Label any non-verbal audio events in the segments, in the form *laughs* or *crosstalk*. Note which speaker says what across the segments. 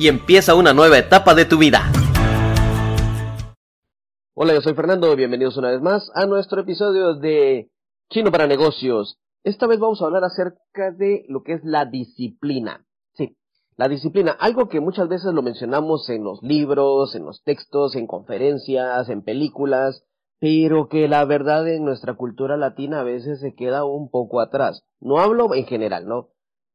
Speaker 1: y empieza una nueva etapa de tu vida. Hola, yo soy Fernando, bienvenidos una vez más a nuestro episodio de Chino para Negocios. Esta vez vamos a hablar acerca de lo que es la disciplina. Sí, la disciplina, algo que muchas veces lo mencionamos en los libros, en los textos, en conferencias, en películas, pero que la verdad en nuestra cultura latina a veces se queda un poco atrás. No hablo en general, ¿no?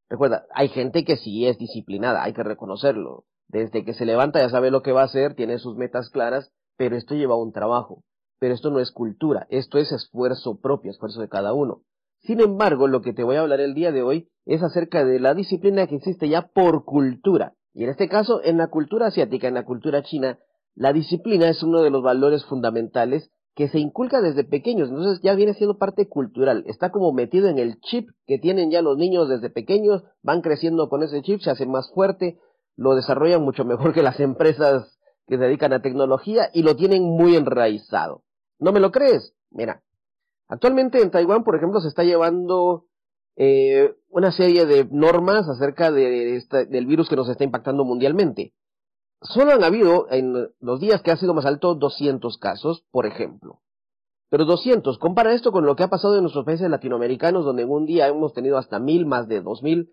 Speaker 1: Recuerda, hay gente que sí es disciplinada, hay que reconocerlo. Desde que se levanta ya sabe lo que va a hacer, tiene sus metas claras, pero esto lleva un trabajo. Pero esto no es cultura, esto es esfuerzo propio, esfuerzo de cada uno. Sin embargo, lo que te voy a hablar el día de hoy es acerca de la disciplina que existe ya por cultura. Y en este caso, en la cultura asiática, en la cultura china, la disciplina es uno de los valores fundamentales que se inculca desde pequeños, entonces ya viene siendo parte cultural, está como metido en el chip que tienen ya los niños desde pequeños, van creciendo con ese chip, se hace más fuerte, lo desarrollan mucho mejor que las empresas que se dedican a tecnología y lo tienen muy enraizado. ¿No me lo crees? Mira, actualmente en Taiwán, por ejemplo, se está llevando eh, una serie de normas acerca de del virus que nos está impactando mundialmente. Solo han habido en los días que ha sido más alto 200 casos, por ejemplo. Pero 200, compara esto con lo que ha pasado en nuestros países latinoamericanos, donde en un día hemos tenido hasta mil, más de dos mil,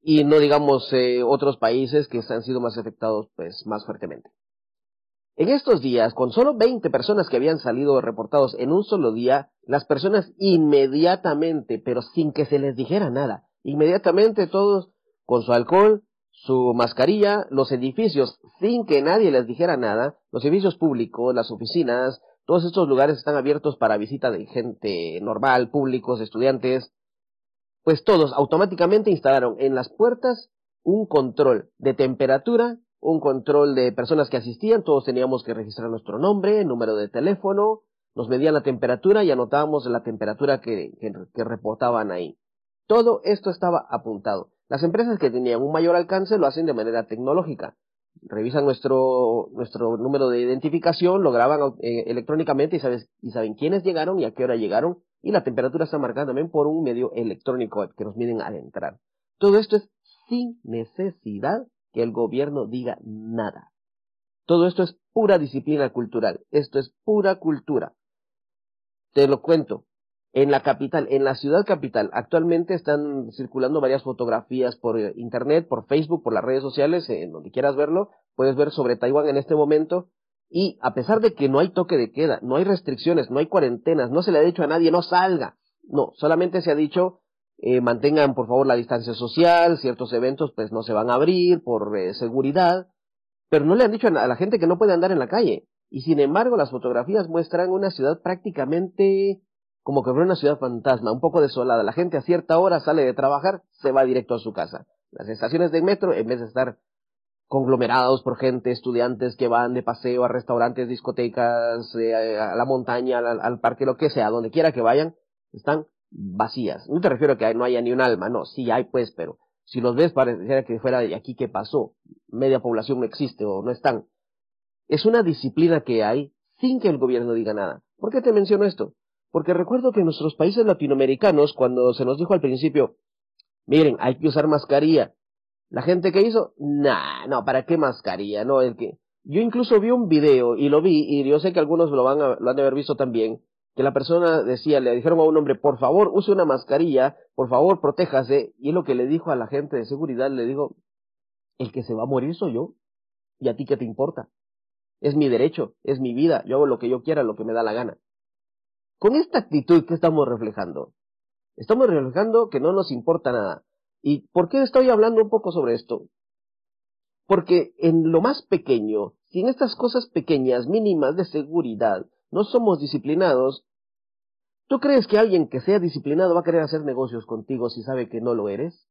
Speaker 1: y no digamos eh, otros países que han sido más afectados pues más fuertemente. En estos días, con solo 20 personas que habían salido reportados en un solo día, las personas inmediatamente, pero sin que se les dijera nada, inmediatamente todos con su alcohol, su mascarilla, los edificios, sin que nadie les dijera nada, los edificios públicos, las oficinas, todos estos lugares están abiertos para visita de gente normal, públicos, estudiantes, pues todos automáticamente instalaron en las puertas un control de temperatura, un control de personas que asistían, todos teníamos que registrar nuestro nombre, número de teléfono, nos medían la temperatura y anotábamos la temperatura que, que reportaban ahí. Todo esto estaba apuntado. Las empresas que tenían un mayor alcance lo hacen de manera tecnológica. Revisan nuestro, nuestro número de identificación, lo graban eh, electrónicamente y, y saben quiénes llegaron y a qué hora llegaron. Y la temperatura está marcada también por un medio electrónico que nos miden al entrar. Todo esto es sin necesidad que el gobierno diga nada. Todo esto es pura disciplina cultural. Esto es pura cultura. Te lo cuento. En la capital, en la ciudad capital, actualmente están circulando varias fotografías por eh, internet, por Facebook, por las redes sociales, en donde quieras verlo, puedes ver sobre Taiwán en este momento. Y a pesar de que no hay toque de queda, no hay restricciones, no hay cuarentenas, no se le ha dicho a nadie no salga. No, solamente se ha dicho eh, mantengan por favor la distancia social, ciertos eventos pues no se van a abrir por eh, seguridad, pero no le han dicho a la gente que no puede andar en la calle. Y sin embargo las fotografías muestran una ciudad prácticamente como que fuera una ciudad fantasma, un poco desolada. La gente a cierta hora sale de trabajar, se va directo a su casa. Las estaciones de metro, en vez de estar conglomerados por gente, estudiantes que van de paseo a restaurantes, discotecas, eh, a la montaña, al, parque, lo que sea, donde quiera que vayan, están vacías. No te refiero a que no haya ni un alma, no, sí hay pues, pero si los ves pareciera que fuera de aquí que pasó, media población no existe o no están. Es una disciplina que hay sin que el gobierno diga nada. ¿Por qué te menciono esto? Porque recuerdo que en nuestros países latinoamericanos, cuando se nos dijo al principio, miren, hay que usar mascarilla, la gente que hizo, nah, no, ¿para qué mascarilla? No, el que, yo incluso vi un video y lo vi, y yo sé que algunos lo, van a, lo han de haber visto también, que la persona decía, le dijeron a un hombre, por favor, use una mascarilla, por favor, protéjase, y lo que le dijo a la gente de seguridad, le dijo, el que se va a morir soy yo, y a ti qué te importa. Es mi derecho, es mi vida, yo hago lo que yo quiera, lo que me da la gana. Con esta actitud, ¿qué estamos reflejando? Estamos reflejando que no nos importa nada. ¿Y por qué estoy hablando un poco sobre esto? Porque en lo más pequeño, si en estas cosas pequeñas, mínimas de seguridad, no somos disciplinados, ¿tú crees que alguien que sea disciplinado va a querer hacer negocios contigo si sabe que no lo eres?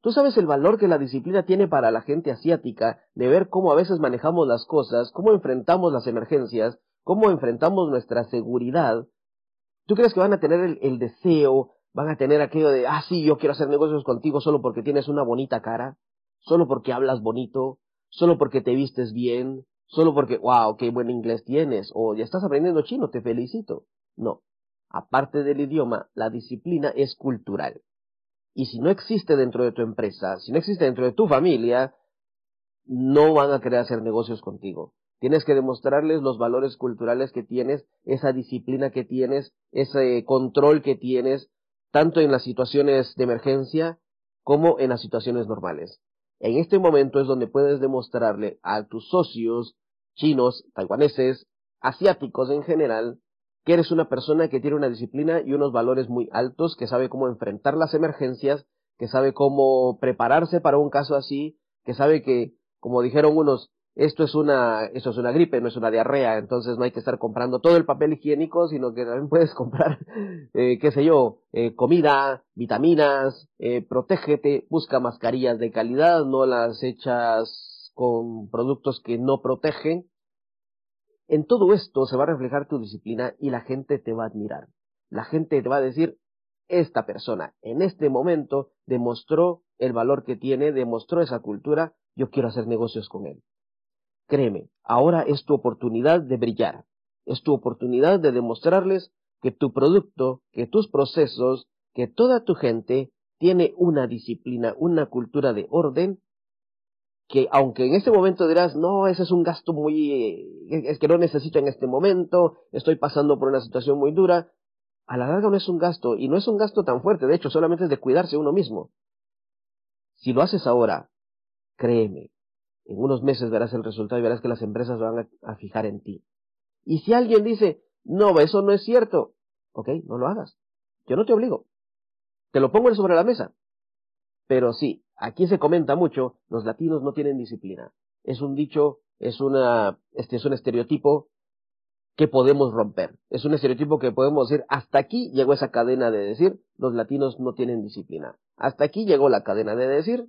Speaker 1: Tú sabes el valor que la disciplina tiene para la gente asiática de ver cómo a veces manejamos las cosas, cómo enfrentamos las emergencias, cómo enfrentamos nuestra seguridad. ¿Tú crees que van a tener el, deseo, van a tener aquello de, ah, sí, yo quiero hacer negocios contigo solo porque tienes una bonita cara, solo porque hablas bonito, solo porque te vistes bien, solo porque, wow, qué buen inglés tienes, o ya estás aprendiendo chino, te felicito. No. Aparte del idioma, la disciplina es cultural. Y si no existe dentro de tu empresa, si no existe dentro de tu familia, no van a querer hacer negocios contigo. Tienes que demostrarles los valores culturales que tienes, esa disciplina que tienes, ese control que tienes, tanto en las situaciones de emergencia como en las situaciones normales. En este momento es donde puedes demostrarle a tus socios chinos, taiwaneses, asiáticos en general, que eres una persona que tiene una disciplina y unos valores muy altos, que sabe cómo enfrentar las emergencias, que sabe cómo prepararse para un caso así, que sabe que, como dijeron unos, esto es una, esto es una gripe, no es una diarrea, entonces no hay que estar comprando todo el papel higiénico, sino que también *laughs* puedes comprar, eh, qué sé yo, eh, comida, vitaminas, eh, protégete, busca mascarillas de calidad, no las hechas con productos que no protegen. En todo esto se va a reflejar tu disciplina y la gente te va a admirar. La gente te va a decir, esta persona en este momento demostró el valor que tiene, demostró esa cultura, yo quiero hacer negocios con él. Créeme, ahora es tu oportunidad de brillar, es tu oportunidad de demostrarles que tu producto, que tus procesos, que toda tu gente tiene una disciplina, una cultura de orden, que aunque en este momento dirás, no, ese es un gasto muy, eh, es que no necesito en este momento, estoy pasando por una situación muy dura, a la larga no es un gasto, y no es un gasto tan fuerte, de hecho, solamente es de cuidarse uno mismo. Si lo haces ahora, créeme, en unos meses verás el resultado y verás que las empresas van a, fijar en ti. Y si alguien dice, no, eso no es cierto, ok, no lo hagas. Yo no te obligo. Te lo pongo sobre la mesa. Pero sí, aquí se comenta mucho, los latinos no tienen disciplina. Es un dicho, es una, este es un estereotipo que podemos romper. Es un estereotipo que podemos decir, hasta aquí llegó esa cadena de decir, los latinos no tienen disciplina. Hasta aquí llegó la cadena de decir,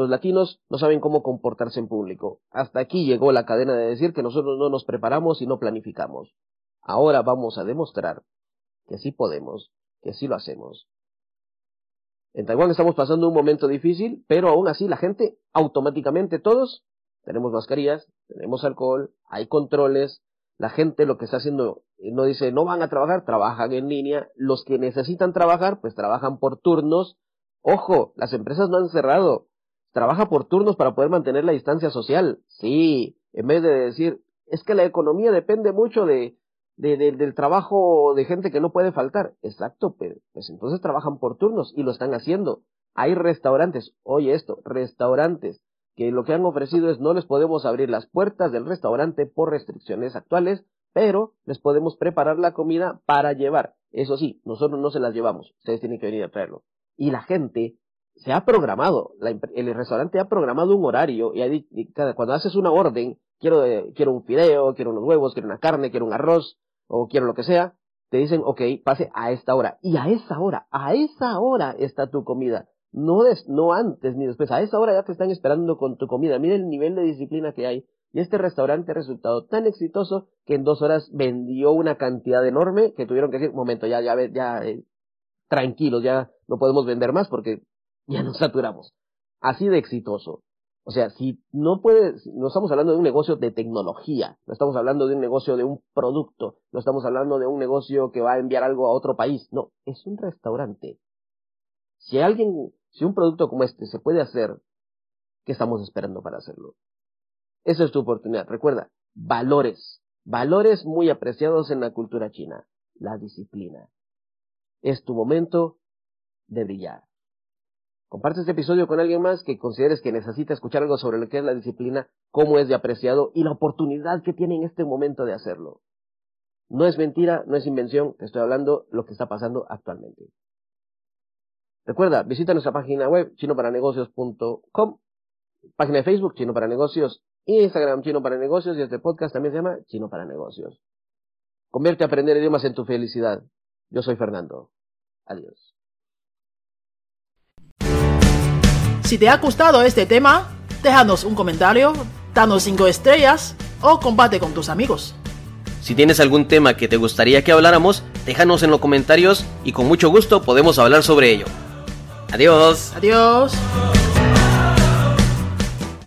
Speaker 1: los latinos no saben cómo comportarse en público. Hasta aquí llegó la cadena de decir que nosotros no nos preparamos y no planificamos. Ahora vamos a demostrar que sí podemos, que sí lo hacemos. En Taiwán estamos pasando un momento difícil, pero aún así la gente, automáticamente todos, tenemos mascarillas, tenemos alcohol, hay controles, la gente lo que está haciendo no dice no van a trabajar, trabajan en línea, los que necesitan trabajar, pues trabajan por turnos. Ojo, las empresas no han cerrado, Trabaja por turnos para poder mantener la distancia social. Sí, en vez de decir, es que la economía depende mucho de, del trabajo de gente que no puede faltar. Exacto, pero pues entonces trabajan por turnos y lo están haciendo. Hay restaurantes, oye esto, restaurantes que lo que han ofrecido es no les podemos abrir las puertas del restaurante por restricciones actuales, pero les podemos preparar la comida para llevar. Eso sí, nosotros no se las llevamos, ustedes tienen que venir a traerlo. Y la gente se ha programado, el restaurante ha programado un horario y, cuando haces una orden, quiero, eh, quiero un fideo, quiero unos huevos, quiero una carne, quiero un arroz o quiero lo que sea, te dicen, ok, pase a esta hora. Y a esa hora, a esa hora está tu comida. No, no antes ni después, a esa hora ya te están esperando con tu comida. Mira el nivel de disciplina que hay. Y este restaurante ha resultado tan exitoso que en dos horas vendió una cantidad enorme que tuvieron que decir, momento, ya, ya, ya, eh, tranquilos, ya no podemos vender más porque ya nos saturamos. Así de exitoso. O sea, si no puedes, no estamos hablando de un negocio de tecnología, no estamos hablando de un negocio de un producto, no estamos hablando de un negocio que va a enviar algo a otro país, no, es un restaurante. Si alguien, si un producto como este se puede hacer, ¿qué estamos esperando para hacerlo? Esa es tu oportunidad. Recuerda, valores, valores muy apreciados en la cultura china, la disciplina. Es tu momento de brillar. Comparte este episodio con alguien más que consideres que necesita escuchar algo sobre lo que es la disciplina, cómo es de apreciado y la oportunidad que tiene en este momento de hacerlo. No es mentira, no es invención, te estoy hablando lo que está pasando actualmente. Recuerda, visita nuestra página web chinoparanegocios.com, página de Facebook Chino para Negocios, Instagram Chino para Negocios y este podcast también se llama Chino para Negocios. Convierte a aprender idiomas en tu felicidad. Yo soy Fernando. Adiós.
Speaker 2: Si te ha gustado este tema, déjanos un comentario, danos 5 estrellas o comparte con tus amigos.
Speaker 1: Si tienes algún tema que te gustaría que habláramos, déjanos en los comentarios y con mucho gusto podemos hablar sobre ello. Adiós.
Speaker 2: Adiós.